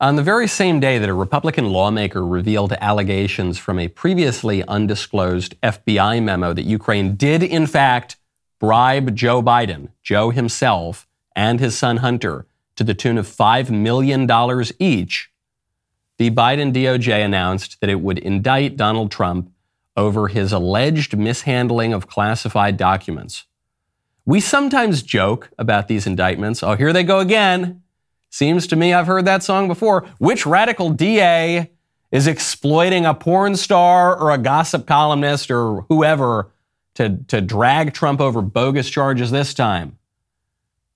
On the very same day that a Republican lawmaker revealed allegations from a previously undisclosed FBI memo that Ukraine did, in fact, bribe Joe Biden, Joe himself, and his son Hunter to the tune of $5 million each, the Biden DOJ announced that it would indict Donald Trump over his alleged mishandling of classified documents. We sometimes joke about these indictments. Oh, here they go again. Seems to me I've heard that song before. Which radical DA is exploiting a porn star or a gossip columnist or whoever to, to drag Trump over bogus charges this time?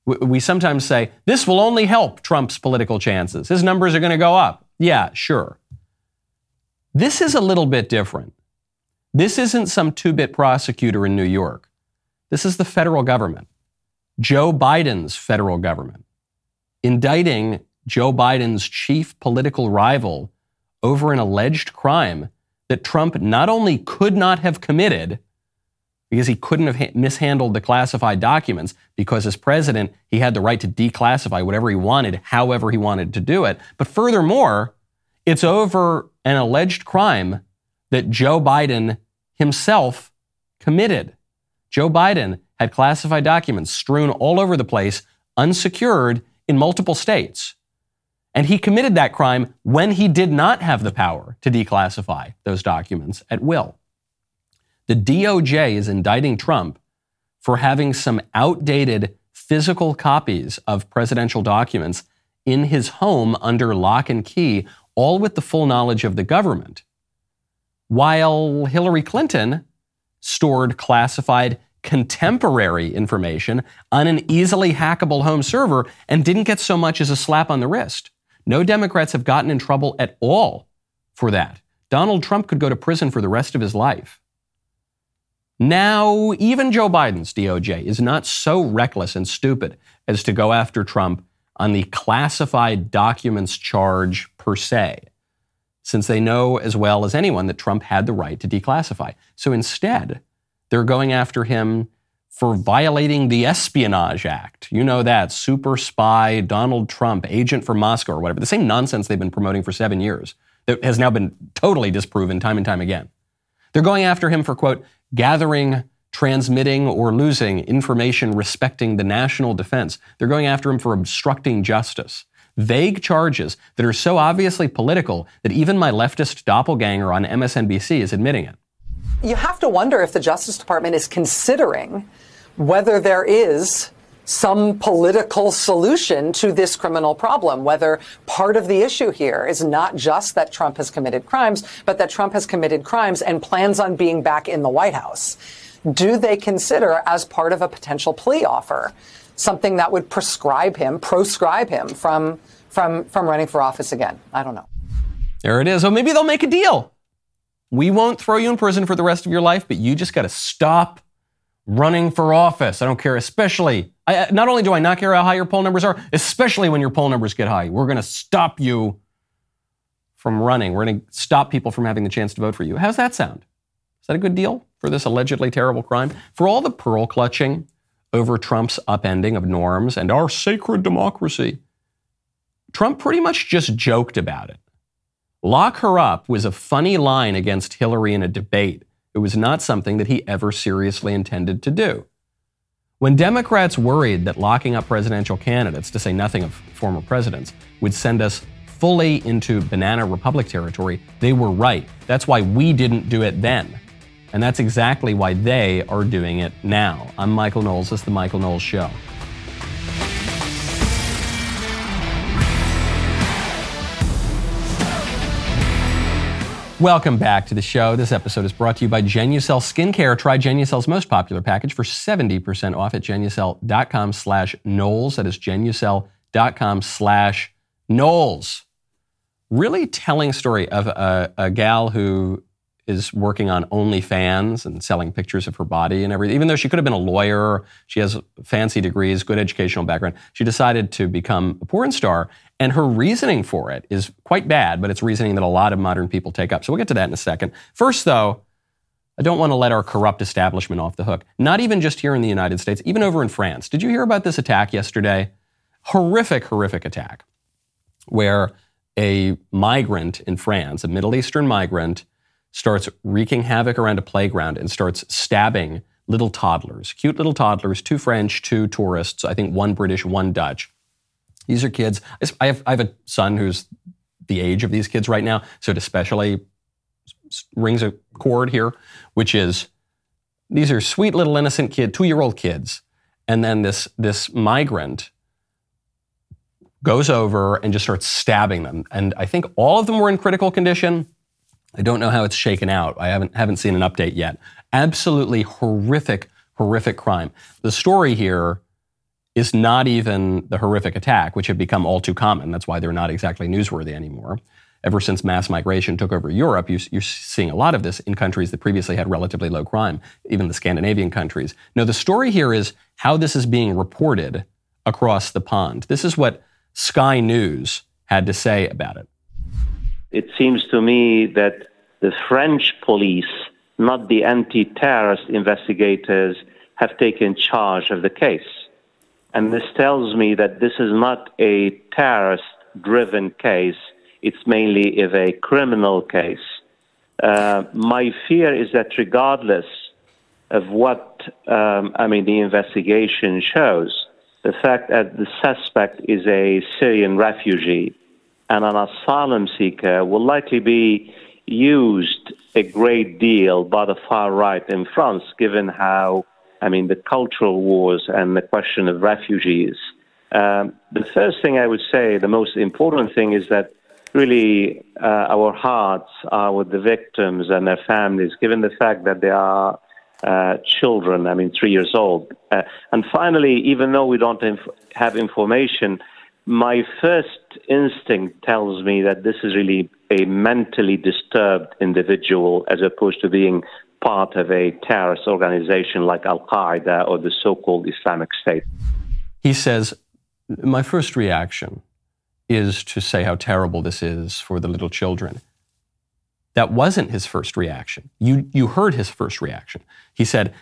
We, we sometimes say, this will only help Trump's political chances. His numbers are going to go up. Yeah, sure. This is a little bit different. This isn't some two bit prosecutor in New York. This is the federal government, Joe Biden's federal government indicting Joe Biden's chief political rival over an alleged crime that Trump not only could not have committed, because he couldn't have ha- mishandled the classified documents, because as president, he had the right to declassify whatever he wanted, however he wanted to do it. But furthermore, it's over an alleged crime that Joe Biden himself committed. Joe Biden had classified documents strewn all over the place, unsecured, in multiple states. And he committed that crime when he did not have the power to declassify those documents at will. The DOJ is indicting Trump for having some outdated physical copies of presidential documents in his home under lock and key, all with the full knowledge of the government. While Hillary Clinton stored classified contemporary information on an easily hackable home server and didn't get so much as a slap on the wrist. No Democrats have gotten in trouble at all for that. Donald Trump could go to prison for the rest of his life. Now, even Joe Biden's DOJ is not so reckless and stupid as to go after Trump on the classified documents charge per se, since they know as well as anyone that Trump had the right to declassify. So instead, they're going after him for violating the Espionage Act. You know that, super spy, Donald Trump, agent for Moscow or whatever. The same nonsense they've been promoting for seven years that has now been totally disproven time and time again. They're going after him for, quote, gathering, transmitting, or losing information respecting the national defense. They're going after him for obstructing justice. Vague charges that are so obviously political that even my leftist doppelganger on MSNBC is admitting it you have to wonder if the Justice Department is considering whether there is some political solution to this criminal problem, whether part of the issue here is not just that Trump has committed crimes, but that Trump has committed crimes and plans on being back in the White House. Do they consider as part of a potential plea offer something that would prescribe him, proscribe him from, from, from running for office again? I don't know. There it is. Oh, maybe they'll make a deal. We won't throw you in prison for the rest of your life, but you just got to stop running for office. I don't care, especially, I, not only do I not care how high your poll numbers are, especially when your poll numbers get high. We're going to stop you from running. We're going to stop people from having the chance to vote for you. How's that sound? Is that a good deal for this allegedly terrible crime? For all the pearl clutching over Trump's upending of norms and our sacred democracy, Trump pretty much just joked about it. Lock her up was a funny line against Hillary in a debate. It was not something that he ever seriously intended to do. When Democrats worried that locking up presidential candidates, to say nothing of former presidents, would send us fully into banana republic territory, they were right. That's why we didn't do it then. And that's exactly why they are doing it now. I'm Michael Knowles. This is The Michael Knowles Show. Welcome back to the show. This episode is brought to you by Genucel Skincare. Try Genucel's most popular package for 70% off at genucel.com slash Knowles. That is genucel.com slash Knowles. Really telling story of a, a gal who is working on OnlyFans and selling pictures of her body and everything. Even though she could have been a lawyer, she has fancy degrees, good educational background, she decided to become a porn star. And her reasoning for it is quite bad, but it's reasoning that a lot of modern people take up. So we'll get to that in a second. First, though, I don't want to let our corrupt establishment off the hook. Not even just here in the United States, even over in France. Did you hear about this attack yesterday? Horrific, horrific attack where a migrant in France, a Middle Eastern migrant, starts wreaking havoc around a playground and starts stabbing little toddlers, cute little toddlers, two French, two tourists, I think one British, one Dutch. These are kids. I have, I have a son who's the age of these kids right now, so it especially rings a chord here, which is these are sweet little innocent kid, two year old kids, and then this this migrant goes over and just starts stabbing them. And I think all of them were in critical condition. I don't know how it's shaken out. I haven't haven't seen an update yet. Absolutely horrific, horrific crime. The story here is not even the horrific attack, which had become all too common. That's why they're not exactly newsworthy anymore. Ever since mass migration took over Europe, you, are seeing a lot of this in countries that previously had relatively low crime, even the Scandinavian countries. No, the story here is how this is being reported across the pond. This is what Sky News had to say about it. It seems to me that the French police, not the anti terrorist investigators, have taken charge of the case. And this tells me that this is not a terrorist driven case, it's mainly if a criminal case. Uh, my fear is that regardless of what um, I mean, the investigation shows, the fact that the suspect is a Syrian refugee and an asylum seeker will likely be used a great deal by the far right in France, given how, I mean, the cultural wars and the question of refugees. Um, the first thing I would say, the most important thing is that really uh, our hearts are with the victims and their families, given the fact that they are uh, children, I mean, three years old. Uh, and finally, even though we don't inf- have information, my first instinct tells me that this is really a mentally disturbed individual as opposed to being part of a terrorist organization like Al Qaeda or the so called Islamic State. He says, My first reaction is to say how terrible this is for the little children. That wasn't his first reaction. You, you heard his first reaction. He said,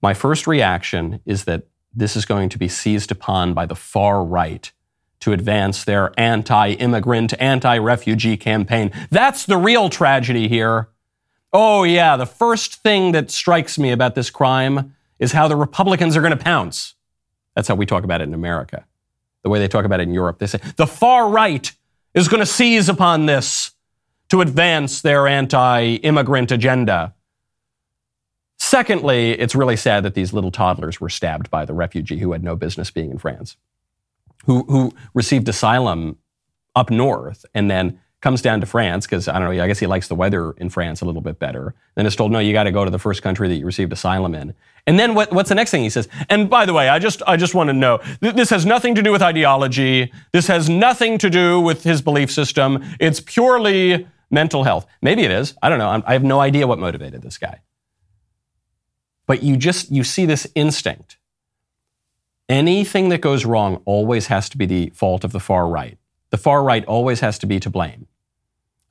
My first reaction is that this is going to be seized upon by the far right to advance their anti immigrant, anti refugee campaign. That's the real tragedy here. Oh, yeah, the first thing that strikes me about this crime is how the Republicans are going to pounce. That's how we talk about it in America. The way they talk about it in Europe, they say the far right is going to seize upon this to advance their anti immigrant agenda. Secondly, it's really sad that these little toddlers were stabbed by the refugee who had no business being in France, who, who received asylum up north and then comes down to France because I don't know, I guess he likes the weather in France a little bit better. Then is told, no, you got to go to the first country that you received asylum in. And then what, what's the next thing he says? And by the way, I just I just want to know th- this has nothing to do with ideology. This has nothing to do with his belief system. It's purely mental health. Maybe it is. I don't know. I'm, I have no idea what motivated this guy. But you just you see this instinct. Anything that goes wrong always has to be the fault of the far right. The far right always has to be to blame.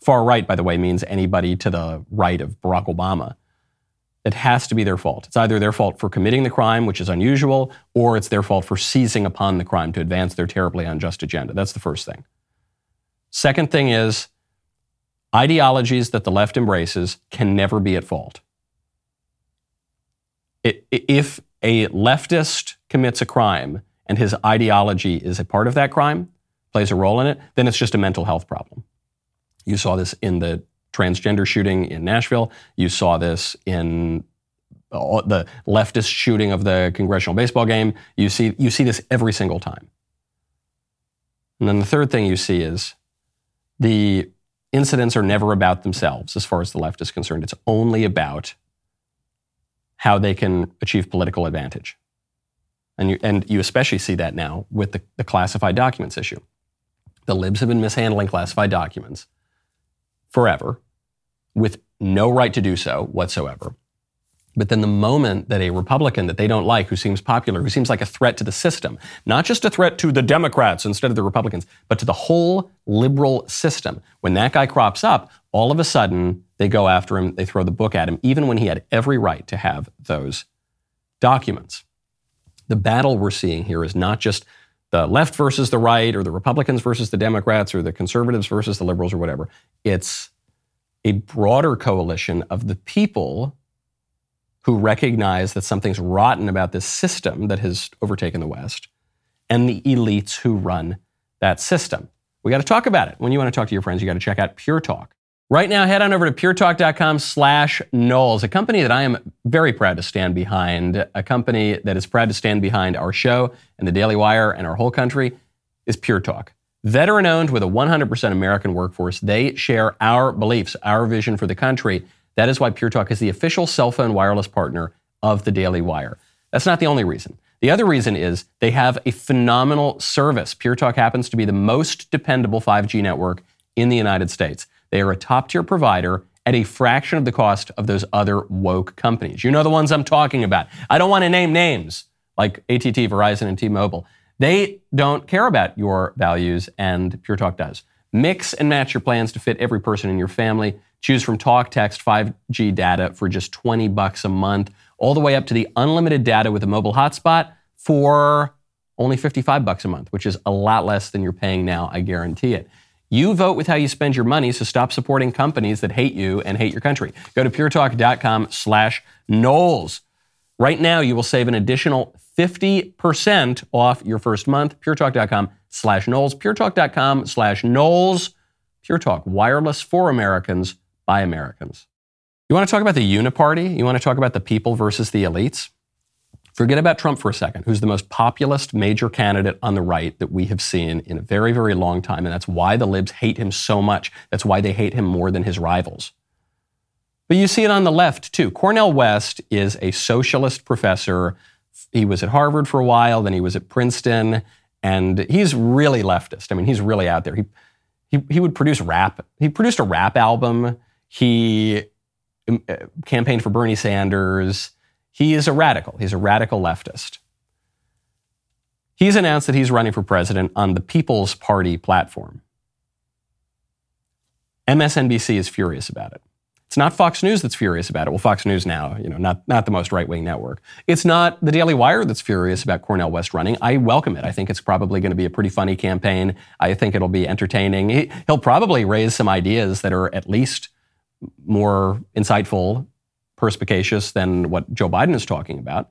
Far right, by the way, means anybody to the right of Barack Obama. It has to be their fault. It's either their fault for committing the crime, which is unusual, or it's their fault for seizing upon the crime to advance their terribly unjust agenda. That's the first thing. Second thing is ideologies that the left embraces can never be at fault. If a leftist commits a crime and his ideology is a part of that crime, plays a role in it, then it's just a mental health problem. You saw this in the transgender shooting in Nashville. You saw this in the leftist shooting of the congressional baseball game. You see, you see this every single time. And then the third thing you see is the incidents are never about themselves as far as the left is concerned. It's only about how they can achieve political advantage. And you, and you especially see that now with the, the classified documents issue. The libs have been mishandling classified documents forever with no right to do so whatsoever. But then the moment that a Republican that they don't like, who seems popular, who seems like a threat to the system, not just a threat to the Democrats instead of the Republicans, but to the whole liberal system, when that guy crops up, all of a sudden they go after him, they throw the book at him, even when he had every right to have those documents. The battle we're seeing here is not just the left versus the right, or the Republicans versus the Democrats, or the conservatives versus the liberals, or whatever. It's a broader coalition of the people who recognize that something's rotten about this system that has overtaken the West and the elites who run that system. We got to talk about it. When you want to talk to your friends, you got to check out Pure Talk. Right now, head on over to puretalk.com slash Knowles, a company that I am very proud to stand behind, a company that is proud to stand behind our show and the Daily Wire and our whole country is Pure Talk. Veteran owned with a 100% American workforce, they share our beliefs, our vision for the country. That is why Pure Talk is the official cell phone wireless partner of the Daily Wire. That's not the only reason. The other reason is they have a phenomenal service. Pure Talk happens to be the most dependable 5G network in the United States. They are a top tier provider at a fraction of the cost of those other woke companies. You know the ones I'm talking about. I don't want to name names like AT&T, Verizon, and T-Mobile. They don't care about your values, and Pure Talk does. Mix and match your plans to fit every person in your family. Choose from talk, text, 5G data for just 20 bucks a month, all the way up to the unlimited data with a mobile hotspot for only 55 bucks a month, which is a lot less than you're paying now, I guarantee it. You vote with how you spend your money, so stop supporting companies that hate you and hate your country. Go to puretalk.com slash Knowles. Right now, you will save an additional 50% off your first month. puretalk.com slash Knowles. puretalk.com slash Knowles. Pure Talk, wireless for Americans by Americans. You want to talk about the uniparty? You want to talk about the people versus the elites? Forget about Trump for a second, who's the most populist major candidate on the right that we have seen in a very, very long time. And that's why the libs hate him so much. That's why they hate him more than his rivals. But you see it on the left too. Cornel West is a socialist professor. He was at Harvard for a while, then he was at Princeton, and he's really leftist. I mean, he's really out there. He, he, he would produce rap. He produced a rap album. He um, uh, campaigned for Bernie Sanders. He is a radical. He's a radical leftist. He's announced that he's running for president on the People's Party platform. MSNBC is furious about it. It's not Fox News that's furious about it. Well, Fox News now, you know, not, not the most right-wing network. It's not the Daily Wire that's furious about Cornel West running. I welcome it. I think it's probably going to be a pretty funny campaign. I think it'll be entertaining. He, he'll probably raise some ideas that are at least more insightful perspicacious than what Joe Biden is talking about.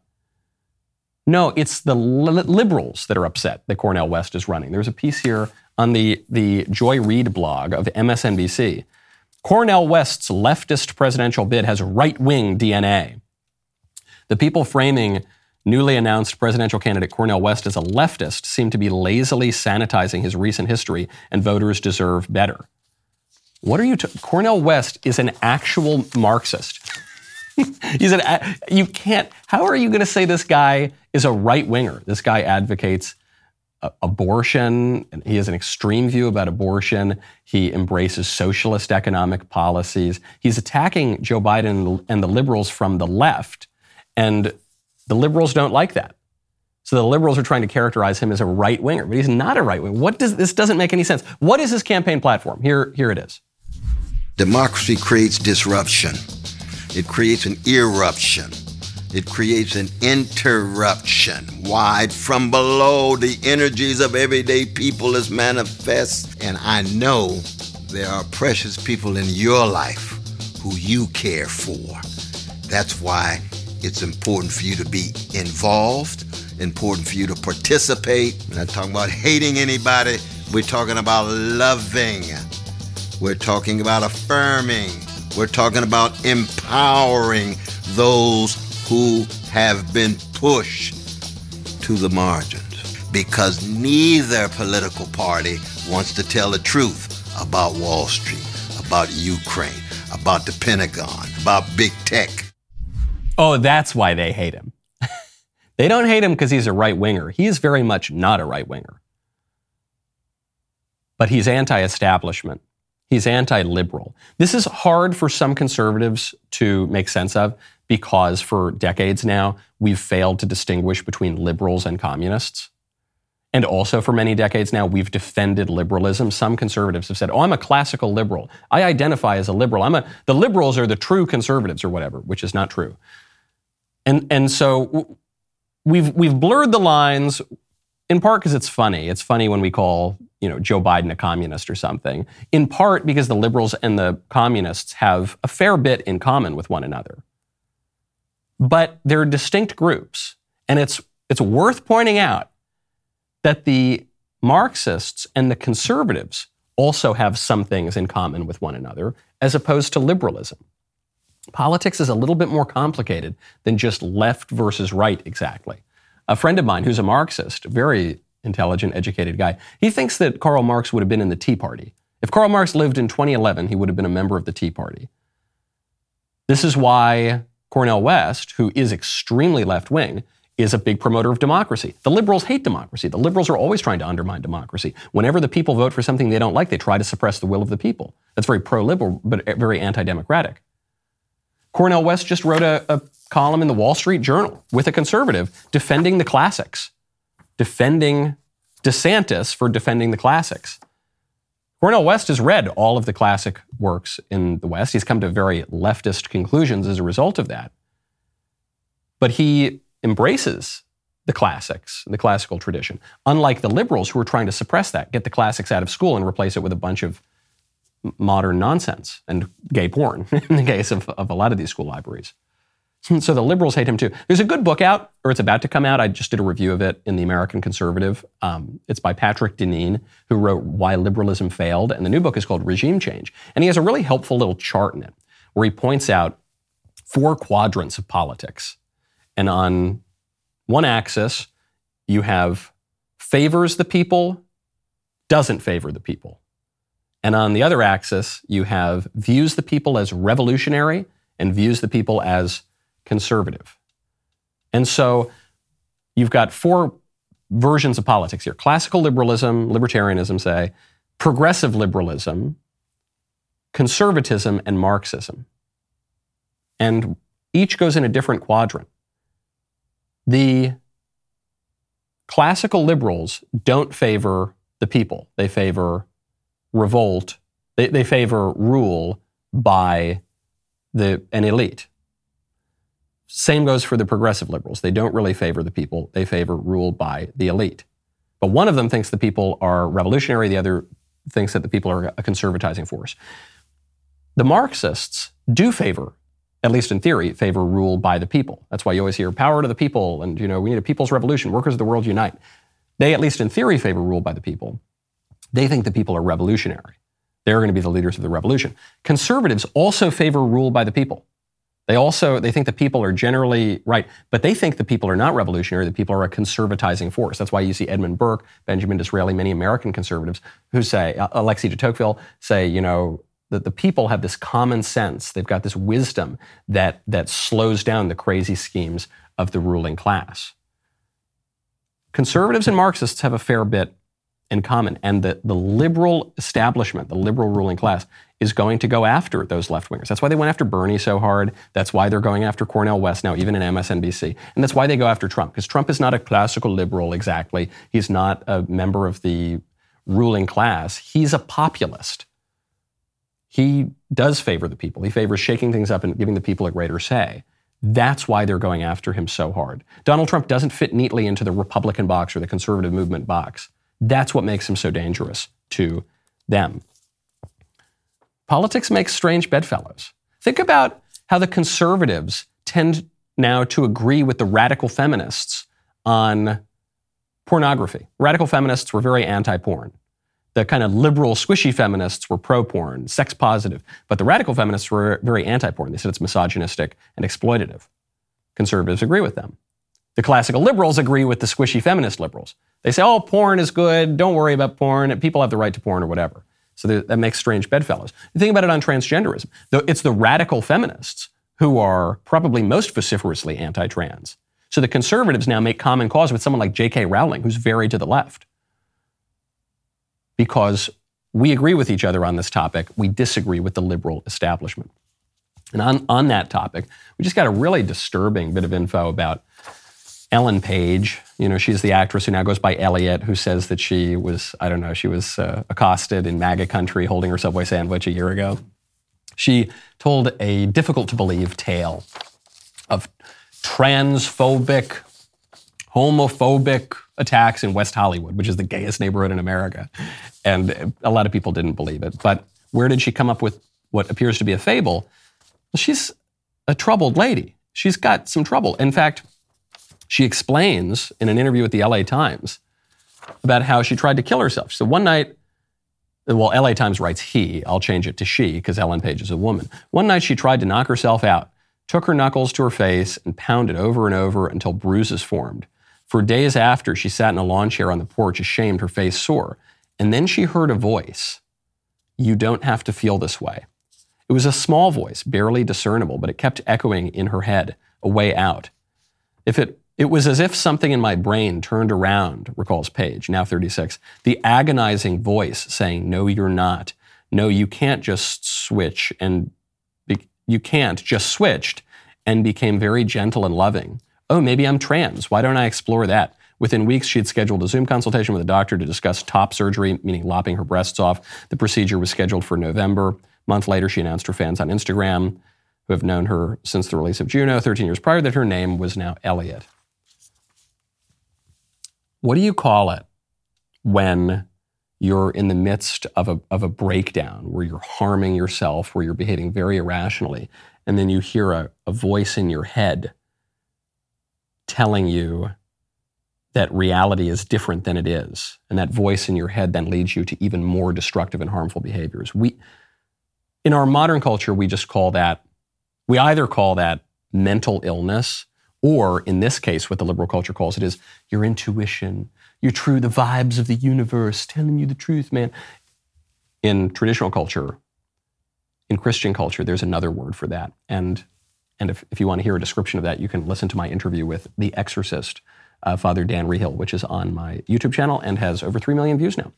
No, it's the li- liberals that are upset that Cornel West is running. There's a piece here on the, the Joy Reid blog of MSNBC. Cornel West's leftist presidential bid has right wing DNA. The people framing newly announced presidential candidate Cornel West as a leftist seem to be lazily sanitizing his recent history, and voters deserve better. What are you? T- Cornel West is an actual Marxist. He's an, you can't, how are you going to say this guy is a right winger? This guy advocates uh, abortion, and he has an extreme view about abortion. He embraces socialist economic policies. He's attacking Joe Biden and the liberals from the left, and the liberals don't like that. So the liberals are trying to characterize him as a right winger, but he's not a right winger. What does this doesn't make any sense? What is his campaign platform? Here, here it is. Democracy creates disruption. It creates an eruption. It creates an interruption. Wide from below, the energies of everyday people is manifest. And I know there are precious people in your life who you care for. That's why it's important for you to be involved, important for you to participate. We're not talking about hating anybody, we're talking about loving. We're talking about affirming. We're talking about empowering those who have been pushed to the margins because neither political party wants to tell the truth about Wall Street, about Ukraine, about the Pentagon, about big tech. Oh, that's why they hate him. they don't hate him because he's a right winger. He is very much not a right winger. But he's anti establishment. He's anti liberal. This is hard for some conservatives to make sense of because for decades now, we've failed to distinguish between liberals and communists. And also for many decades now, we've defended liberalism. Some conservatives have said, oh, I'm a classical liberal. I identify as a liberal. I'm a, the liberals are the true conservatives or whatever, which is not true. And, and so we've, we've blurred the lines in part because it's funny. It's funny when we call you know Joe Biden a communist or something. In part because the liberals and the communists have a fair bit in common with one another. But they're distinct groups, and it's it's worth pointing out that the Marxists and the conservatives also have some things in common with one another, as opposed to liberalism. Politics is a little bit more complicated than just left versus right exactly. A friend of mine who's a Marxist, very intelligent, educated guy, he thinks that Karl Marx would have been in the Tea Party. If Karl Marx lived in 2011, he would have been a member of the Tea Party. This is why Cornel West, who is extremely left wing, is a big promoter of democracy. The liberals hate democracy. The liberals are always trying to undermine democracy. Whenever the people vote for something they don't like, they try to suppress the will of the people. That's very pro liberal, but very anti democratic. Cornel West just wrote a, a column in the Wall Street Journal with a conservative defending the classics, defending DeSantis for defending the classics. Cornel West has read all of the classic works in the West. He's come to very leftist conclusions as a result of that. But he embraces the classics, the classical tradition, unlike the liberals who are trying to suppress that, get the classics out of school and replace it with a bunch of modern nonsense and gay porn in the case of, of a lot of these school libraries. So the liberals hate him too. There's a good book out, or it's about to come out. I just did a review of it in the American Conservative. Um, it's by Patrick Deneen, who wrote Why Liberalism Failed, and the new book is called Regime Change. And he has a really helpful little chart in it where he points out four quadrants of politics. And on one axis, you have favors the people, doesn't favor the people. And on the other axis, you have views the people as revolutionary and views the people as conservative. And so you've got four versions of politics here classical liberalism, libertarianism, say, progressive liberalism, conservatism, and Marxism. And each goes in a different quadrant. The classical liberals don't favor the people, they favor revolt, they, they favor rule by the, an elite. Same goes for the progressive liberals. They don't really favor the people, they favor rule by the elite. But one of them thinks the people are revolutionary, the other thinks that the people are a conservatizing force. The Marxists do favor, at least in theory, favor rule by the people. That's why you always hear power to the people and you know we need a people's revolution, workers of the world unite. They at least in theory favor rule by the people. They think the people are revolutionary. They're going to be the leaders of the revolution. Conservatives also favor rule by the people. They also they think the people are generally right, but they think the people are not revolutionary. The people are a conservatizing force. That's why you see Edmund Burke, Benjamin Disraeli, many American conservatives who say uh, Alexis de Tocqueville say, you know, that the people have this common sense. They've got this wisdom that that slows down the crazy schemes of the ruling class. Conservatives and Marxists have a fair bit in common. And the, the liberal establishment, the liberal ruling class, is going to go after those left wingers. That's why they went after Bernie so hard. That's why they're going after Cornel West now, even in MSNBC. And that's why they go after Trump, because Trump is not a classical liberal exactly. He's not a member of the ruling class. He's a populist. He does favor the people. He favors shaking things up and giving the people a greater say. That's why they're going after him so hard. Donald Trump doesn't fit neatly into the Republican box or the conservative movement box. That's what makes him so dangerous to them. Politics makes strange bedfellows. Think about how the conservatives tend now to agree with the radical feminists on pornography. Radical feminists were very anti porn. The kind of liberal, squishy feminists were pro porn, sex positive. But the radical feminists were very anti porn. They said it's misogynistic and exploitative. Conservatives agree with them. The classical liberals agree with the squishy feminist liberals. They say, oh, porn is good. Don't worry about porn. People have the right to porn or whatever. So that makes strange bedfellows. You think about it on transgenderism. It's the radical feminists who are probably most vociferously anti trans. So the conservatives now make common cause with someone like J.K. Rowling, who's very to the left. Because we agree with each other on this topic, we disagree with the liberal establishment. And on, on that topic, we just got a really disturbing bit of info about Ellen Page, you know, she's the actress who now goes by Elliot, who says that she was, I don't know, she was uh, accosted in MAGA country holding her Subway sandwich a year ago. She told a difficult to believe tale of transphobic, homophobic attacks in West Hollywood, which is the gayest neighborhood in America. And a lot of people didn't believe it. But where did she come up with what appears to be a fable? Well, she's a troubled lady. She's got some trouble. In fact, she explains in an interview with the LA Times about how she tried to kill herself. So one night, well, LA Times writes he, I'll change it to she because Ellen Page is a woman. One night she tried to knock herself out, took her knuckles to her face, and pounded over and over until bruises formed. For days after, she sat in a lawn chair on the porch, ashamed, her face sore. And then she heard a voice You don't have to feel this way. It was a small voice, barely discernible, but it kept echoing in her head, a way out. If it it was as if something in my brain turned around, recalls Page, now 36. The agonizing voice saying, No, you're not. No, you can't just switch and be, you can't, just switched and became very gentle and loving. Oh, maybe I'm trans. Why don't I explore that? Within weeks, she had scheduled a Zoom consultation with a doctor to discuss top surgery, meaning lopping her breasts off. The procedure was scheduled for November. A month later, she announced her fans on Instagram, who have known her since the release of Juno 13 years prior, that her name was now Elliot. What do you call it when you're in the midst of a, of a breakdown where you're harming yourself, where you're behaving very irrationally, and then you hear a, a voice in your head telling you that reality is different than it is. And that voice in your head then leads you to even more destructive and harmful behaviors. We, in our modern culture, we just call that, we either call that mental illness or in this case, what the liberal culture calls it is your intuition, your true, the vibes of the universe telling you the truth, man. In traditional culture, in Christian culture, there's another word for that. And, and if, if you want to hear a description of that, you can listen to my interview with The Exorcist, uh, Father Dan Reehil, which is on my YouTube channel and has over 3 million views now.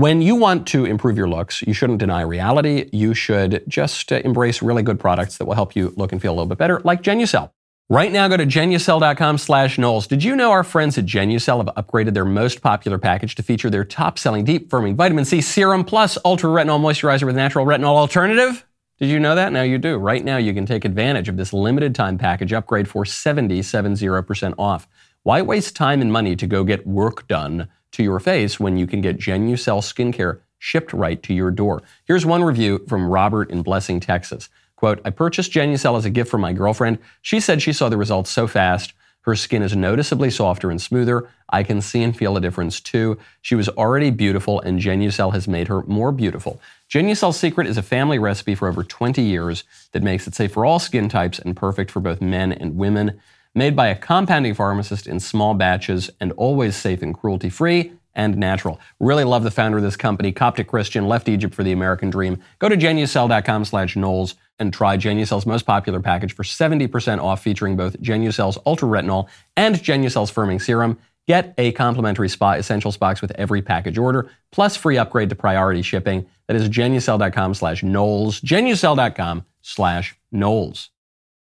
When you want to improve your looks, you shouldn't deny reality. You should just uh, embrace really good products that will help you look and feel a little bit better, like Genucel. Right now, go to genucel.com slash Knowles. Did you know our friends at Genucel have upgraded their most popular package to feature their top-selling deep firming vitamin C serum plus ultra retinol moisturizer with natural retinol alternative? Did you know that? Now you do. Right now, you can take advantage of this limited time package upgrade for 70% off. Why waste time and money to go get work done to your face when you can get Genucel skincare shipped right to your door. Here's one review from Robert in Blessing, Texas. Quote, I purchased Genucel as a gift for my girlfriend. She said she saw the results so fast. Her skin is noticeably softer and smoother. I can see and feel a difference too. She was already beautiful, and Genucel has made her more beautiful. Genucel's secret is a family recipe for over 20 years that makes it safe for all skin types and perfect for both men and women made by a compounding pharmacist in small batches and always safe and cruelty free and natural. Really love the founder of this company, Coptic Christian, left Egypt for the American dream. Go to genucel.com slash Knowles and try Genucel's most popular package for 70% off featuring both Genucel's Ultra Retinol and Genucel's Firming Serum. Get a complimentary Spa Essentials box with every package order, plus free upgrade to priority shipping. That is genucel.com slash Knowles, genucel.com slash Knowles.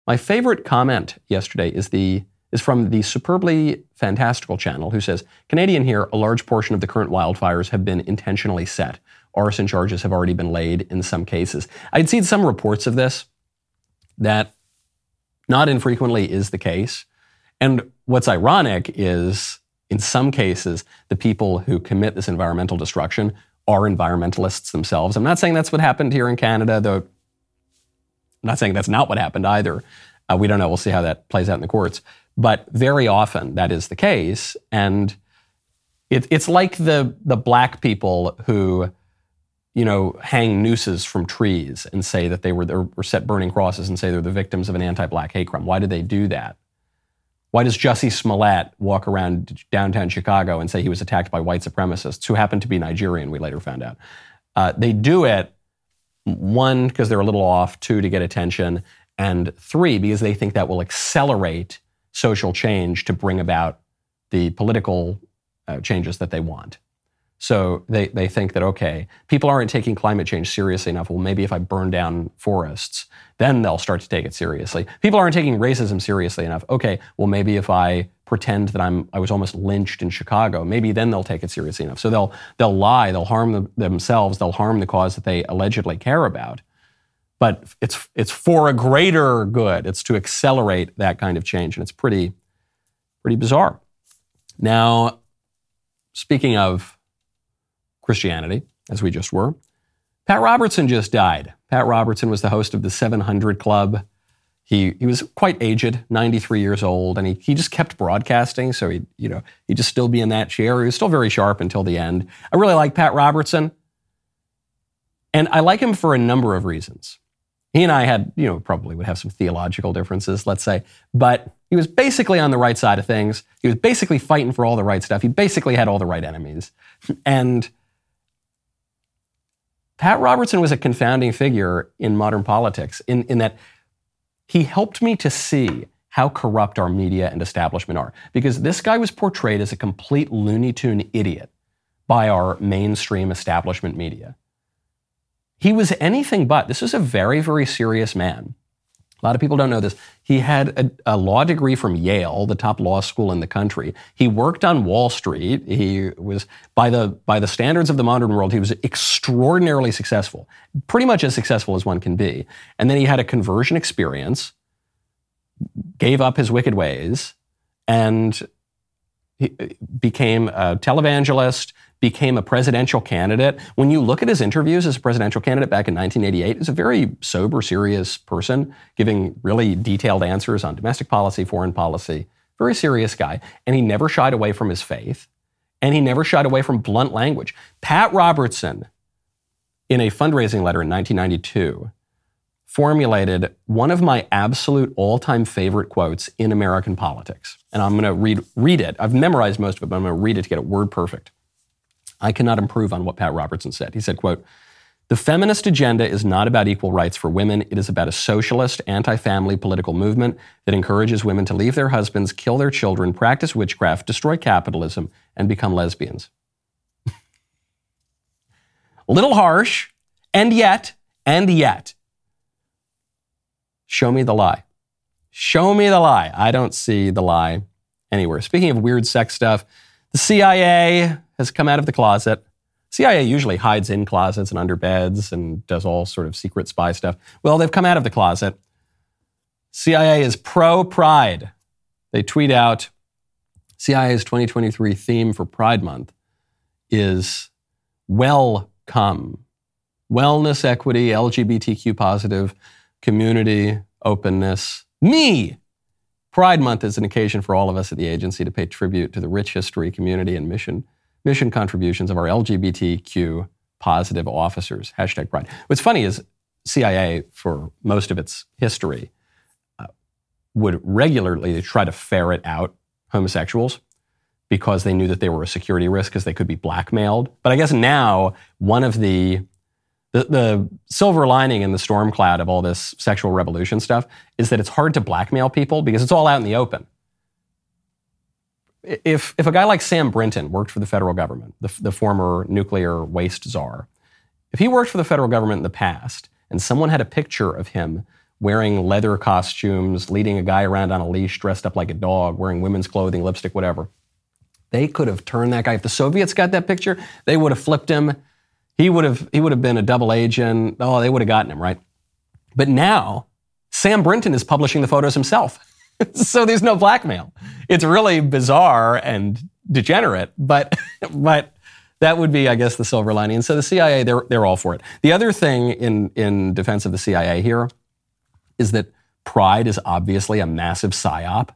My favorite comment yesterday is the is from the superbly fantastical channel who says, Canadian here, a large portion of the current wildfires have been intentionally set. Arson charges have already been laid in some cases. I'd seen some reports of this that not infrequently is the case. And what's ironic is, in some cases, the people who commit this environmental destruction are environmentalists themselves. I'm not saying that's what happened here in Canada, though I'm not saying that's not what happened either. Uh, we don't know. We'll see how that plays out in the courts. But very often that is the case. And it, it's like the, the black people who, you know, hang nooses from trees and say that they were, or set burning crosses and say they're the victims of an anti-black hate crime. Why do they do that? Why does Jussie Smollett walk around downtown Chicago and say he was attacked by white supremacists who happened to be Nigerian, we later found out? Uh, they do it one, because they're a little off, two, to get attention, and three, because they think that will accelerate social change to bring about the political uh, changes that they want. So they, they think that, okay, people aren't taking climate change seriously enough. Well, maybe if I burn down forests, then they'll start to take it seriously. People aren't taking racism seriously enough. Okay, well, maybe if I pretend that I'm I was almost lynched in Chicago. Maybe then they'll take it seriously enough. So they'll they'll lie, they'll harm them, themselves, they'll harm the cause that they allegedly care about. But it's it's for a greater good. It's to accelerate that kind of change, and it's pretty pretty bizarre. Now, speaking of Christianity, as we just were, Pat Robertson just died. Pat Robertson was the host of the 700 Club. He, he was quite aged, 93 years old, and he, he just kept broadcasting. So he, you know, he'd just still be in that chair. He was still very sharp until the end. I really like Pat Robertson. And I like him for a number of reasons. He and I had, you know, probably would have some theological differences, let's say, but he was basically on the right side of things. He was basically fighting for all the right stuff. He basically had all the right enemies. And Pat Robertson was a confounding figure in modern politics in, in that he helped me to see how corrupt our media and establishment are. Because this guy was portrayed as a complete Looney Tune idiot by our mainstream establishment media. He was anything but. This is a very, very serious man. A lot of people don't know this. He had a, a, law degree from Yale, the top law school in the country. He worked on Wall Street. He was, by the, by the standards of the modern world, he was extraordinarily successful, pretty much as successful as one can be. And then he had a conversion experience, gave up his wicked ways, and he became a televangelist, became a presidential candidate. When you look at his interviews as a presidential candidate back in 1988, he's a very sober, serious person, giving really detailed answers on domestic policy, foreign policy. Very serious guy. And he never shied away from his faith. And he never shied away from blunt language. Pat Robertson, in a fundraising letter in 1992, formulated one of my absolute all time favorite quotes in American politics. And I'm going to read, read it. I've memorized most of it, but I'm going to read it to get it word perfect. I cannot improve on what Pat Robertson said. He said, quote, the feminist agenda is not about equal rights for women. It is about a socialist, anti family political movement that encourages women to leave their husbands, kill their children, practice witchcraft, destroy capitalism, and become lesbians. a little harsh, and yet, and yet, show me the lie. Show me the lie. I don't see the lie anywhere. Speaking of weird sex stuff, the CIA has come out of the closet. CIA usually hides in closets and under beds and does all sort of secret spy stuff. Well, they've come out of the closet. CIA is pro pride. They tweet out CIA's 2023 theme for Pride Month is welcome. Wellness, equity, LGBTQ positive, community, openness. Me! Pride Month is an occasion for all of us at the agency to pay tribute to the rich history, community, and mission mission contributions of our LGBTQ positive officers. Hashtag pride. What's funny is CIA, for most of its history, uh, would regularly try to ferret out homosexuals because they knew that they were a security risk because they could be blackmailed. But I guess now one of the, the the silver lining in the storm cloud of all this sexual revolution stuff is that it's hard to blackmail people because it's all out in the open if, if a guy like Sam Brinton worked for the federal government, the, the former nuclear waste czar, if he worked for the federal government in the past and someone had a picture of him wearing leather costumes, leading a guy around on a leash dressed up like a dog, wearing women's clothing, lipstick, whatever, they could have turned that guy. If the Soviets got that picture, they would have flipped him. He would have, he would have been a double agent. Oh, they would have gotten him, right? But now, Sam Brinton is publishing the photos himself. so there's no blackmail. It's really bizarre and degenerate, but but that would be, I guess, the silver lining. And so the CIA, they're they're all for it. The other thing in in defense of the CIA here is that pride is obviously a massive psyop.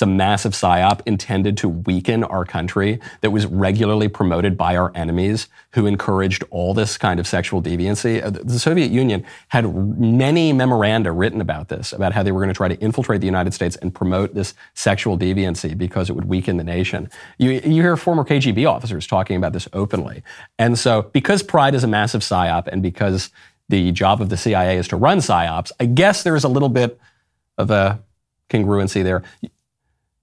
It's a massive psyop intended to weaken our country that was regularly promoted by our enemies who encouraged all this kind of sexual deviancy. Uh, the Soviet Union had many memoranda written about this, about how they were going to try to infiltrate the United States and promote this sexual deviancy because it would weaken the nation. You, you hear former KGB officers talking about this openly. And so, because pride is a massive psyop and because the job of the CIA is to run psyops, I guess there is a little bit of a congruency there.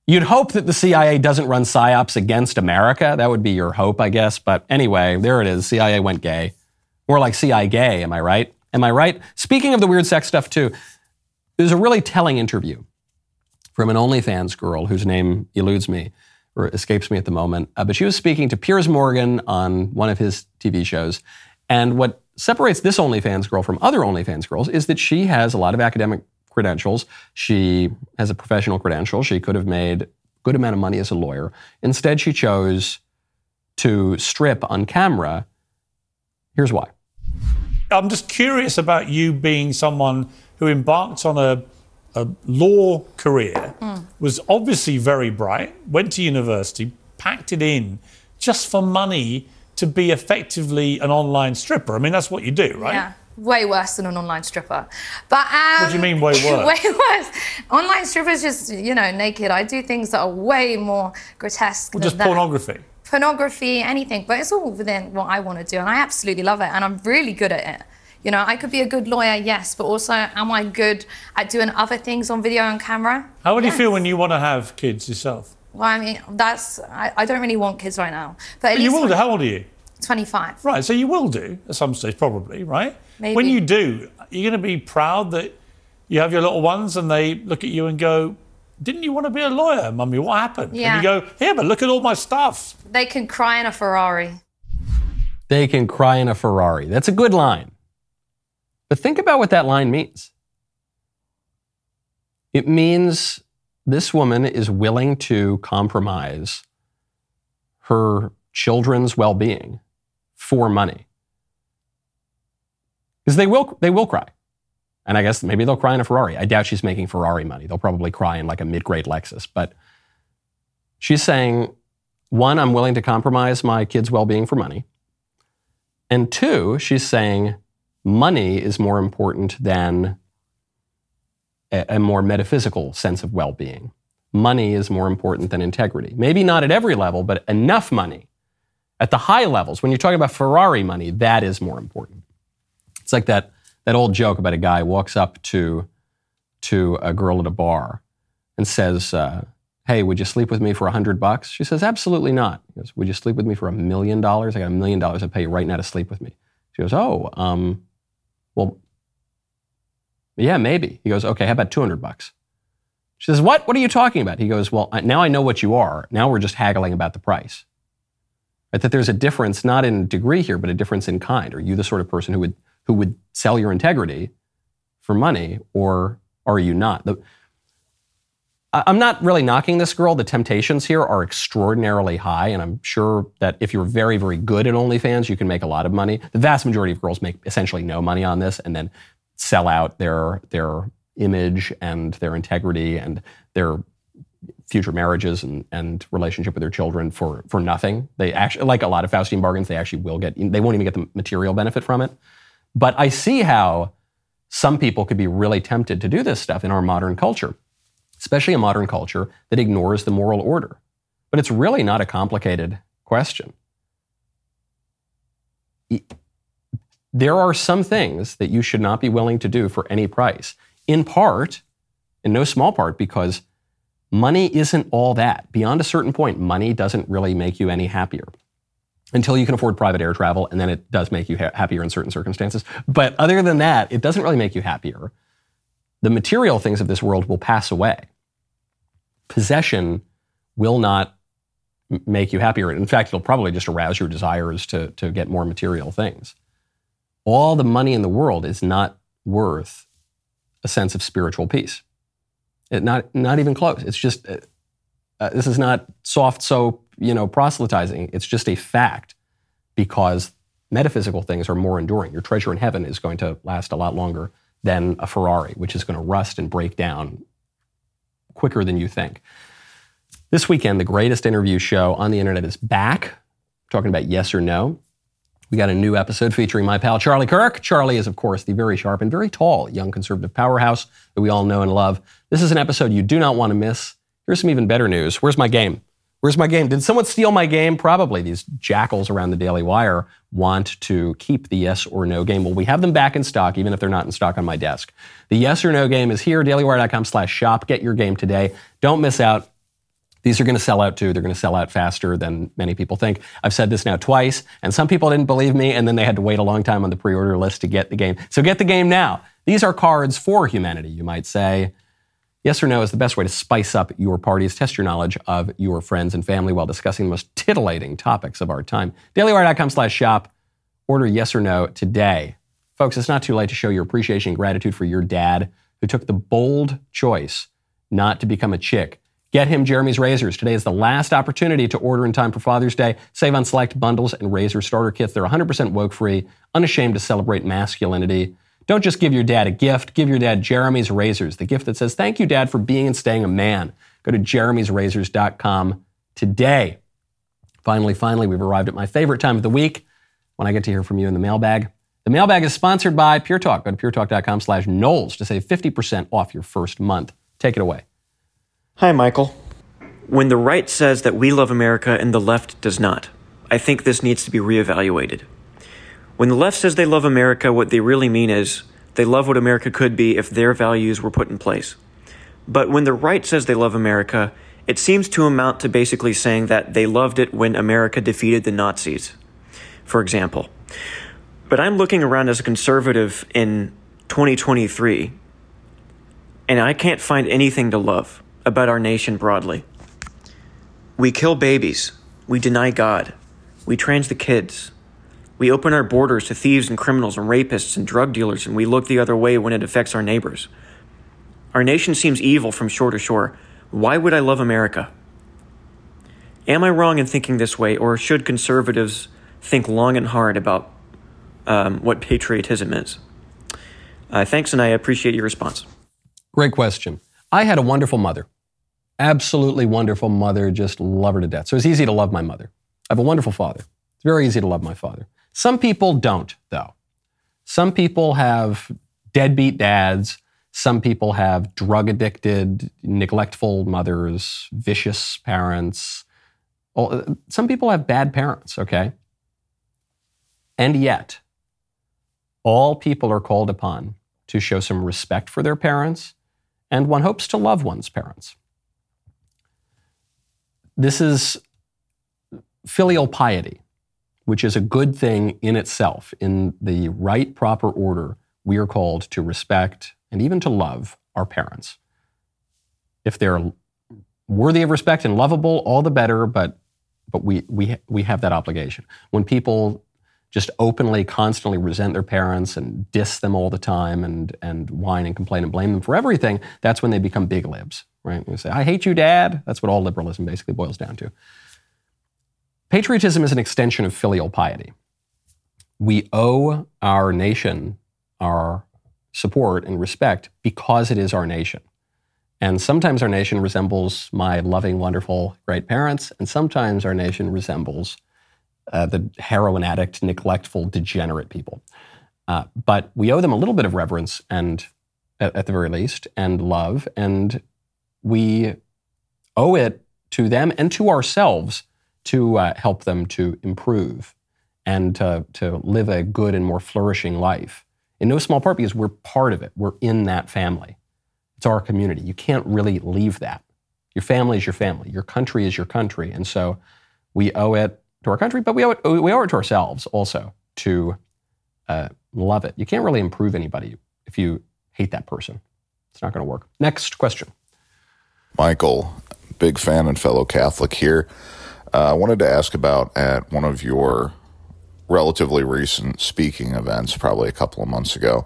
You'd hope that the CIA doesn't run psyops against America. That would be your hope, I guess. But anyway, there it is. CIA went gay. More like CIA gay, am I right? Am I right? Speaking of the weird sex stuff, too, there's a really telling interview from an OnlyFans girl whose name eludes me or escapes me at the moment. Uh, but she was speaking to Piers Morgan on one of his TV shows. And what separates this OnlyFans girl from other OnlyFans girls is that she has a lot of academic credentials. She has a professional credential. She could have made a good amount of money as a lawyer. Instead, she chose to strip on camera. Here's why. I'm just curious about you being someone who embarked on a, a law career, hmm. was obviously very bright, went to university, packed it in just for money to be effectively an online stripper. I mean, that's what you do, right? Yeah. Way worse than an online stripper. But um, What do you mean way worse? way worse. Online strippers just, you know, naked. I do things that are way more grotesque Well, than just that. pornography. pornography, anything, but it's all within what I want to do, and I absolutely love it, and I'm really good at it. You know, I could be a good lawyer, yes, but also, am I good at doing other things on video and camera? How would you feel when you want to have kids yourself? Well, I mean, that's I, I don't really want kids right now, but at You do. How old are you? 25. Right, so you will do at some stage, probably, right? Maybe. When you do, you're going to be proud that you have your little ones and they look at you and go, Didn't you want to be a lawyer, mummy? What happened? Yeah. And you go, Yeah, but look at all my stuff. They can cry in a Ferrari. They can cry in a Ferrari. That's a good line. But think about what that line means. It means this woman is willing to compromise her children's well being for money. Because they will, they will cry. And I guess maybe they'll cry in a Ferrari. I doubt she's making Ferrari money. They'll probably cry in like a mid grade Lexus. But she's saying, one, I'm willing to compromise my kids' well being for money. And two, she's saying money is more important than a, a more metaphysical sense of well being. Money is more important than integrity. Maybe not at every level, but enough money. At the high levels, when you're talking about Ferrari money, that is more important. It's like that, that old joke about a guy walks up to, to a girl at a bar and says, uh, Hey, would you sleep with me for a hundred bucks? She says, Absolutely not. He goes, Would you sleep with me for a million dollars? I got a million dollars. I'd pay you right now to sleep with me. She goes, Oh, um, well, yeah, maybe. He goes, Okay, how about 200 bucks? She says, What? What are you talking about? He goes, Well, now I know what you are. Now we're just haggling about the price. Right? That there's a difference, not in degree here, but a difference in kind. Are you the sort of person who would, who would sell your integrity for money, or are you not? The, I'm not really knocking this girl. The temptations here are extraordinarily high, and I'm sure that if you're very, very good at OnlyFans, you can make a lot of money. The vast majority of girls make essentially no money on this, and then sell out their their image and their integrity and their future marriages and, and relationship with their children for for nothing. They actually, like a lot of Faustian bargains, they actually will get. They won't even get the material benefit from it. But I see how some people could be really tempted to do this stuff in our modern culture especially a modern culture that ignores the moral order. But it's really not a complicated question. There are some things that you should not be willing to do for any price, in part, in no small part, because money isn't all that. Beyond a certain point, money doesn't really make you any happier until you can afford private air travel, and then it does make you ha- happier in certain circumstances. But other than that, it doesn't really make you happier the material things of this world will pass away. Possession will not make you happier. In fact, it'll probably just arouse your desires to, to get more material things. All the money in the world is not worth a sense of spiritual peace. It not, not even close. It's just, uh, uh, this is not soft soap, you know, proselytizing. It's just a fact because metaphysical things are more enduring. Your treasure in heaven is going to last a lot longer than a Ferrari, which is going to rust and break down quicker than you think. This weekend, the greatest interview show on the internet is back. talking about yes or no. We got a new episode featuring my pal Charlie Kirk. Charlie is, of course, the very sharp and very tall young conservative powerhouse that we all know and love. This is an episode you do not want to miss. Here's some even better news. Where's my game? Where's my game? Did someone steal my game? Probably. These jackals around the Daily Wire want to keep the yes or no game. Well, we have them back in stock, even if they're not in stock on my desk. The yes or no game is here, dailywire.com slash shop. Get your game today. Don't miss out. These are going to sell out too. They're going to sell out faster than many people think. I've said this now twice, and some people didn't believe me, and then they had to wait a long time on the pre order list to get the game. So get the game now. These are cards for humanity, you might say. Yes or no is the best way to spice up your parties. Test your knowledge of your friends and family while discussing the most titillating topics of our time. DailyWire.com slash shop. Order yes or no today. Folks, it's not too late to show your appreciation and gratitude for your dad who took the bold choice not to become a chick Get him Jeremy's razors. Today is the last opportunity to order in time for Father's Day. Save on select bundles and razor starter kits. They're 100% woke free, unashamed to celebrate masculinity. Don't just give your dad a gift, give your dad Jeremy's razors, the gift that says, Thank you, Dad, for being and staying a man. Go to jeremy'srazors.com today. Finally, finally, we've arrived at my favorite time of the week when I get to hear from you in the mailbag. The mailbag is sponsored by Pure Talk. Go to puretalk.com slash Knowles to save 50% off your first month. Take it away. Hi, Michael. When the right says that we love America and the left does not, I think this needs to be reevaluated. When the left says they love America, what they really mean is they love what America could be if their values were put in place. But when the right says they love America, it seems to amount to basically saying that they loved it when America defeated the Nazis, for example. But I'm looking around as a conservative in 2023, and I can't find anything to love about our nation broadly. We kill babies. We deny God. We trans the kids. We open our borders to thieves and criminals and rapists and drug dealers, and we look the other way when it affects our neighbors. Our nation seems evil from shore to shore. Why would I love America? Am I wrong in thinking this way, or should conservatives think long and hard about um, what patriotism is? Uh, thanks, and I appreciate your response. Great question. I had a wonderful mother absolutely wonderful mother, just love her to death. So it's easy to love my mother. I have a wonderful father. It's very easy to love my father. Some people don't, though. Some people have deadbeat dads. Some people have drug addicted, neglectful mothers, vicious parents. Oh, uh, some people have bad parents, okay? And yet, all people are called upon to show some respect for their parents, and one hopes to love one's parents. This is filial piety, which is a good thing in itself. In the right, proper order, we are called to respect and even to love our parents. If they're worthy of respect and lovable, all the better, but, but we, we, we have that obligation. When people just openly, constantly resent their parents and diss them all the time and, and whine and complain and blame them for everything, that's when they become big libs right? You say, I hate you, Dad. That's what all liberalism basically boils down to. Patriotism is an extension of filial piety. We owe our nation our support and respect because it is our nation. And sometimes our nation resembles my loving, wonderful, great parents, and sometimes our nation resembles uh, the heroin addict, neglectful, degenerate people. Uh, but we owe them a little bit of reverence and, at, at the very least, and love. And we owe it to them and to ourselves to uh, help them to improve and to, to live a good and more flourishing life. In no small part because we're part of it. We're in that family. It's our community. You can't really leave that. Your family is your family. Your country is your country. And so we owe it to our country, but we owe it, we owe it to ourselves also to uh, love it. You can't really improve anybody if you hate that person. It's not going to work. Next question. Michael, big fan and fellow Catholic here. Uh, I wanted to ask about at one of your relatively recent speaking events, probably a couple of months ago,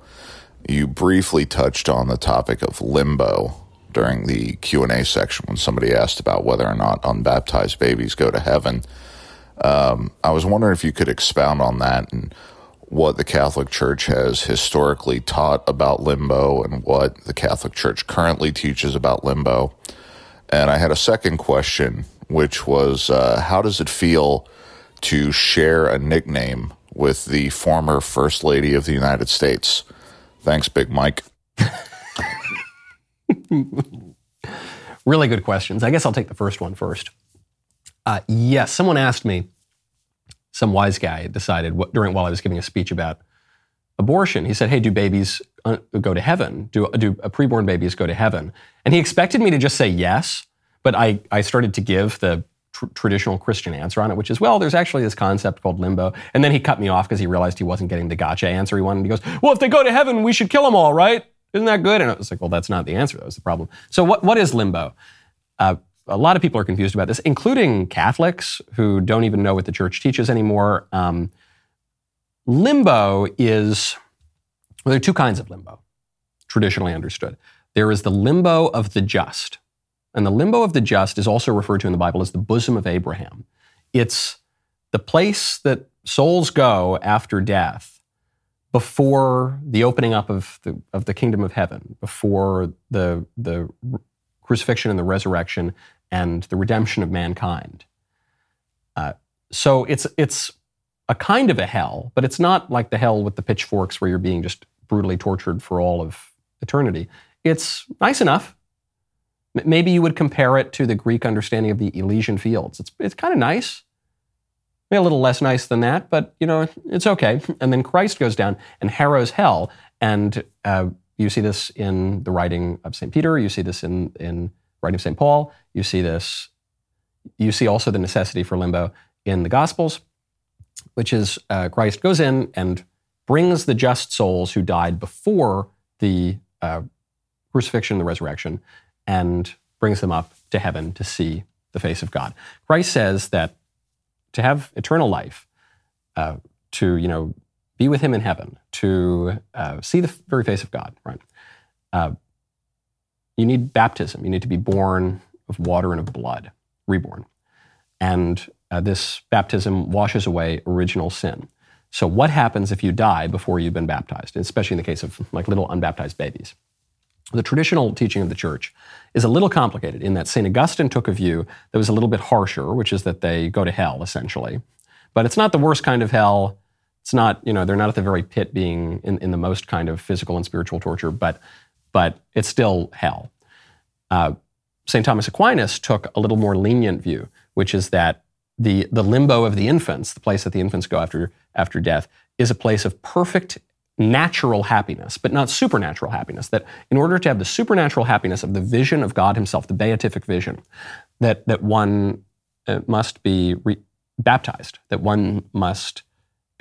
you briefly touched on the topic of limbo during the Q&A section when somebody asked about whether or not unbaptized babies go to heaven. Um, I was wondering if you could expound on that and what the Catholic Church has historically taught about limbo and what the Catholic Church currently teaches about limbo. And I had a second question, which was uh, how does it feel to share a nickname with the former First Lady of the United States? Thanks, Big Mike. really good questions. I guess I'll take the first one first. Uh, yes, someone asked me, some wise guy decided what, during while I was giving a speech about abortion. He said, "Hey, do babies uh, go to heaven? Do do preborn babies go to heaven?" And he expected me to just say yes, but I I started to give the tr- traditional Christian answer on it, which is, well, there's actually this concept called limbo. And then he cut me off because he realized he wasn't getting the gotcha answer he wanted. He goes, "Well, if they go to heaven, we should kill them all, right? Isn't that good?" And I was like, "Well, that's not the answer. That was the problem." So what what is limbo? Uh, a lot of people are confused about this, including Catholics who don't even know what the church teaches anymore. Um, limbo is, well, there are two kinds of limbo, traditionally understood. There is the limbo of the just. And the limbo of the just is also referred to in the Bible as the bosom of Abraham. It's the place that souls go after death before the opening up of the, of the kingdom of heaven, before the, the crucifixion and the resurrection and the redemption of mankind. Uh, so it's, it's a kind of a hell, but it's not like the hell with the pitchforks where you're being just brutally tortured for all of eternity. It's nice enough. M- Maybe you would compare it to the Greek understanding of the Elysian fields. It's, it's kind of nice. Maybe a little less nice than that, but you know it's okay. And then Christ goes down and harrows hell, and uh, you see this in the writing of Saint Peter. You see this in in writing of Saint Paul. You see this. You see also the necessity for limbo in the Gospels, which is uh, Christ goes in and brings the just souls who died before the uh, crucifixion the resurrection, and brings them up to heaven to see the face of God. Christ says that to have eternal life, uh, to you know be with Him in heaven, to uh, see the very face of God, right? Uh, you need baptism. You need to be born of water and of blood, reborn, and uh, this baptism washes away original sin. So, what happens if you die before you've been baptized, especially in the case of like little unbaptized babies? The traditional teaching of the church is a little complicated in that St. Augustine took a view that was a little bit harsher, which is that they go to hell, essentially. But it's not the worst kind of hell. It's not, you know, they're not at the very pit being in, in the most kind of physical and spiritual torture, but, but it's still hell. Uh, St. Thomas Aquinas took a little more lenient view, which is that the, the limbo of the infants, the place that the infants go after, after death, is a place of perfect natural happiness, but not supernatural happiness. That in order to have the supernatural happiness of the vision of God Himself, the beatific vision, that, that one uh, must be re- baptized, that one must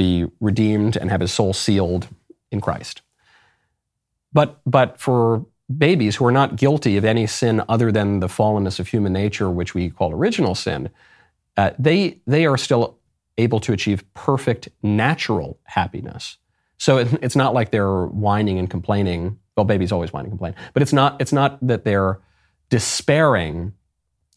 be redeemed and have his soul sealed in Christ. But, but for babies who are not guilty of any sin other than the fallenness of human nature, which we call original sin, uh, they, they are still able to achieve perfect natural happiness. So it, it's not like they're whining and complaining. Well, babies always whine and complain, but it's not, it's not that they're despairing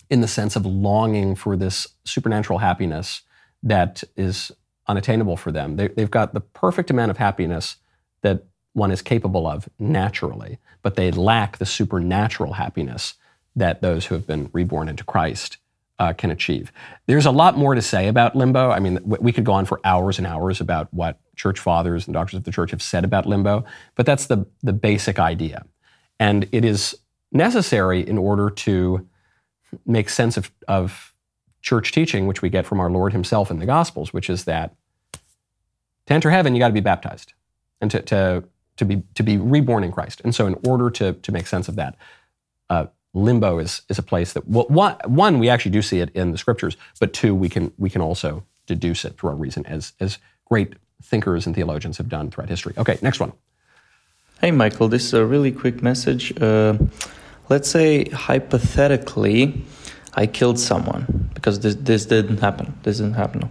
in the sense of longing for this supernatural happiness that is unattainable for them. They, they've got the perfect amount of happiness that one is capable of naturally, but they lack the supernatural happiness that those who have been reborn into Christ uh, can achieve. There's a lot more to say about limbo. I mean, we could go on for hours and hours about what church fathers and doctors of the church have said about limbo, but that's the, the basic idea. And it is necessary in order to make sense of, of church teaching, which we get from our Lord Himself in the Gospels, which is that to enter heaven, you got to be baptized and to, to, to, be, to be reborn in Christ. And so, in order to, to make sense of that, uh, limbo is, is a place that, well, one, we actually do see it in the scriptures, but two, we can, we can also deduce it through our reason, as, as great thinkers and theologians have done throughout history. Okay, next one. Hey, Michael, this is a really quick message. Uh, let's say, hypothetically, I killed someone because this, this didn't happen. This didn't happen.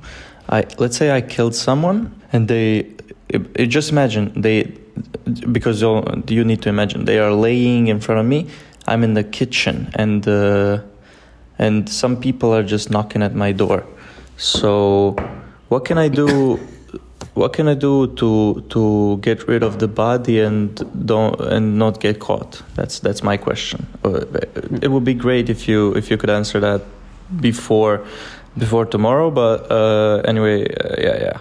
I let's say I killed someone and they it, it just imagine they because you need to imagine they are laying in front of me. I'm in the kitchen and uh, and some people are just knocking at my door. So what can I do? What can I do to to get rid of the body and don't and not get caught? That's that's my question. Uh, it would be great if you if you could answer that before before tomorrow. But uh, anyway, uh, yeah, yeah.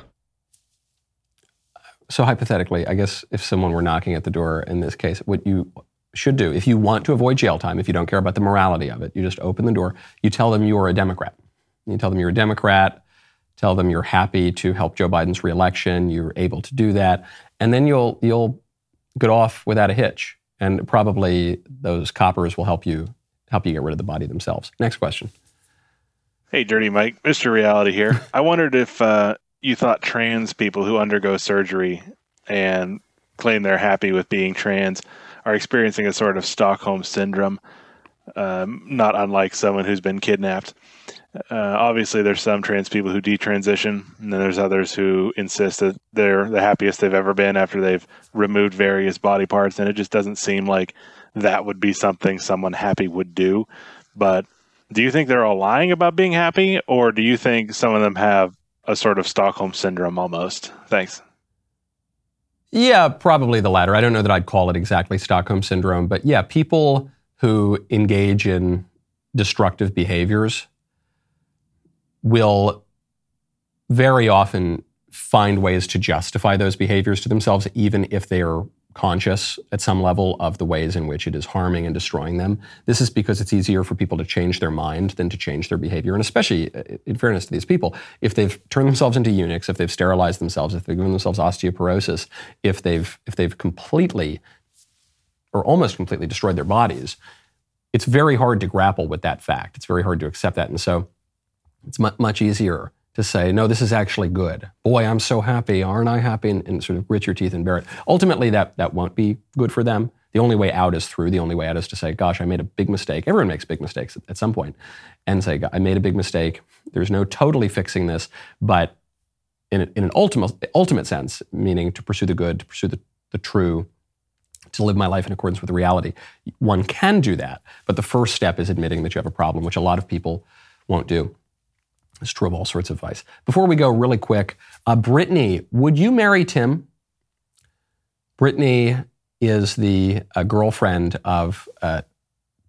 So hypothetically, I guess if someone were knocking at the door in this case, what you should do, if you want to avoid jail time, if you don't care about the morality of it, you just open the door. You tell them you are a Democrat. You tell them you're a Democrat tell them you're happy to help Joe Biden's reelection, you're able to do that, and then you'll you'll get off without a hitch. And probably those coppers will help you help you get rid of the body themselves. Next question. Hey, Dirty Mike, Mr. Reality here. I wondered if uh, you thought trans people who undergo surgery and claim they're happy with being trans are experiencing a sort of Stockholm syndrome, um, not unlike someone who's been kidnapped. Uh, obviously, there's some trans people who detransition, and then there's others who insist that they're the happiest they've ever been after they've removed various body parts, and it just doesn't seem like that would be something someone happy would do. but do you think they're all lying about being happy, or do you think some of them have a sort of Stockholm syndrome almost? Thanks. Yeah, probably the latter. I don't know that I'd call it exactly Stockholm syndrome, but yeah, people who engage in destructive behaviors will very often find ways to justify those behaviors to themselves, even if they are conscious at some level of the ways in which it is harming and destroying them. This is because it's easier for people to change their mind than to change their behavior. And especially, uh, in fairness to these people, if they've turned themselves into eunuchs, if they've sterilized themselves, if they've given themselves osteoporosis, if they've if they've completely or almost completely destroyed their bodies, it's very hard to grapple with that fact. It's very hard to accept that. And so it's mu- much easier to say, no, this is actually good. Boy, I'm so happy. Aren't I happy? And, and, sort of grit your teeth and bear it. Ultimately, that, that won't be good for them. The only way out is through. The only way out is to say, gosh, I made a big mistake. Everyone makes big mistakes at, at some point. And say, I made a big mistake. There's no totally fixing this. But in, in an ultimate, ultimate sense, meaning to pursue the good, to pursue the, the true, to live my life in accordance with reality, one can do that. But the first step is admitting that you have a problem, which a lot of people won't do. It's true of all sorts of vice. Before we go, really quick, uh, Brittany, would you marry Tim? Brittany is the uh, girlfriend of uh,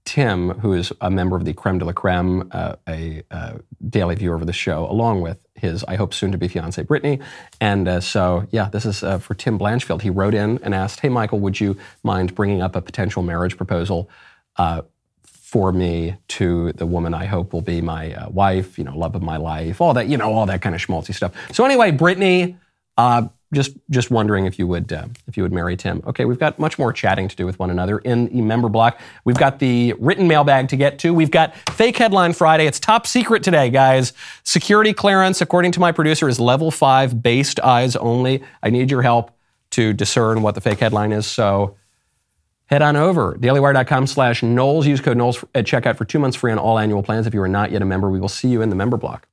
Tim, who is a member of the Creme de la Creme, uh, a uh, daily viewer of the show, along with his, I hope, soon to be fiancee, Brittany. And uh, so, yeah, this is uh, for Tim Blanchfield. He wrote in and asked, Hey, Michael, would you mind bringing up a potential marriage proposal uh, for me to the woman I hope will be my uh, wife, you know, love of my life, all that, you know, all that kind of schmaltzy stuff. So anyway, Brittany, just just wondering if you would uh, if you would marry Tim. Okay, we've got much more chatting to do with one another in the member block. We've got the written mailbag to get to. We've got fake headline Friday. It's top secret today, guys. Security clearance, according to my producer, is level five, based eyes only. I need your help to discern what the fake headline is. So head on over dailywire.com slash Knowles. Use code Knowles at checkout for two months free on all annual plans. If you are not yet a member, we will see you in the member block.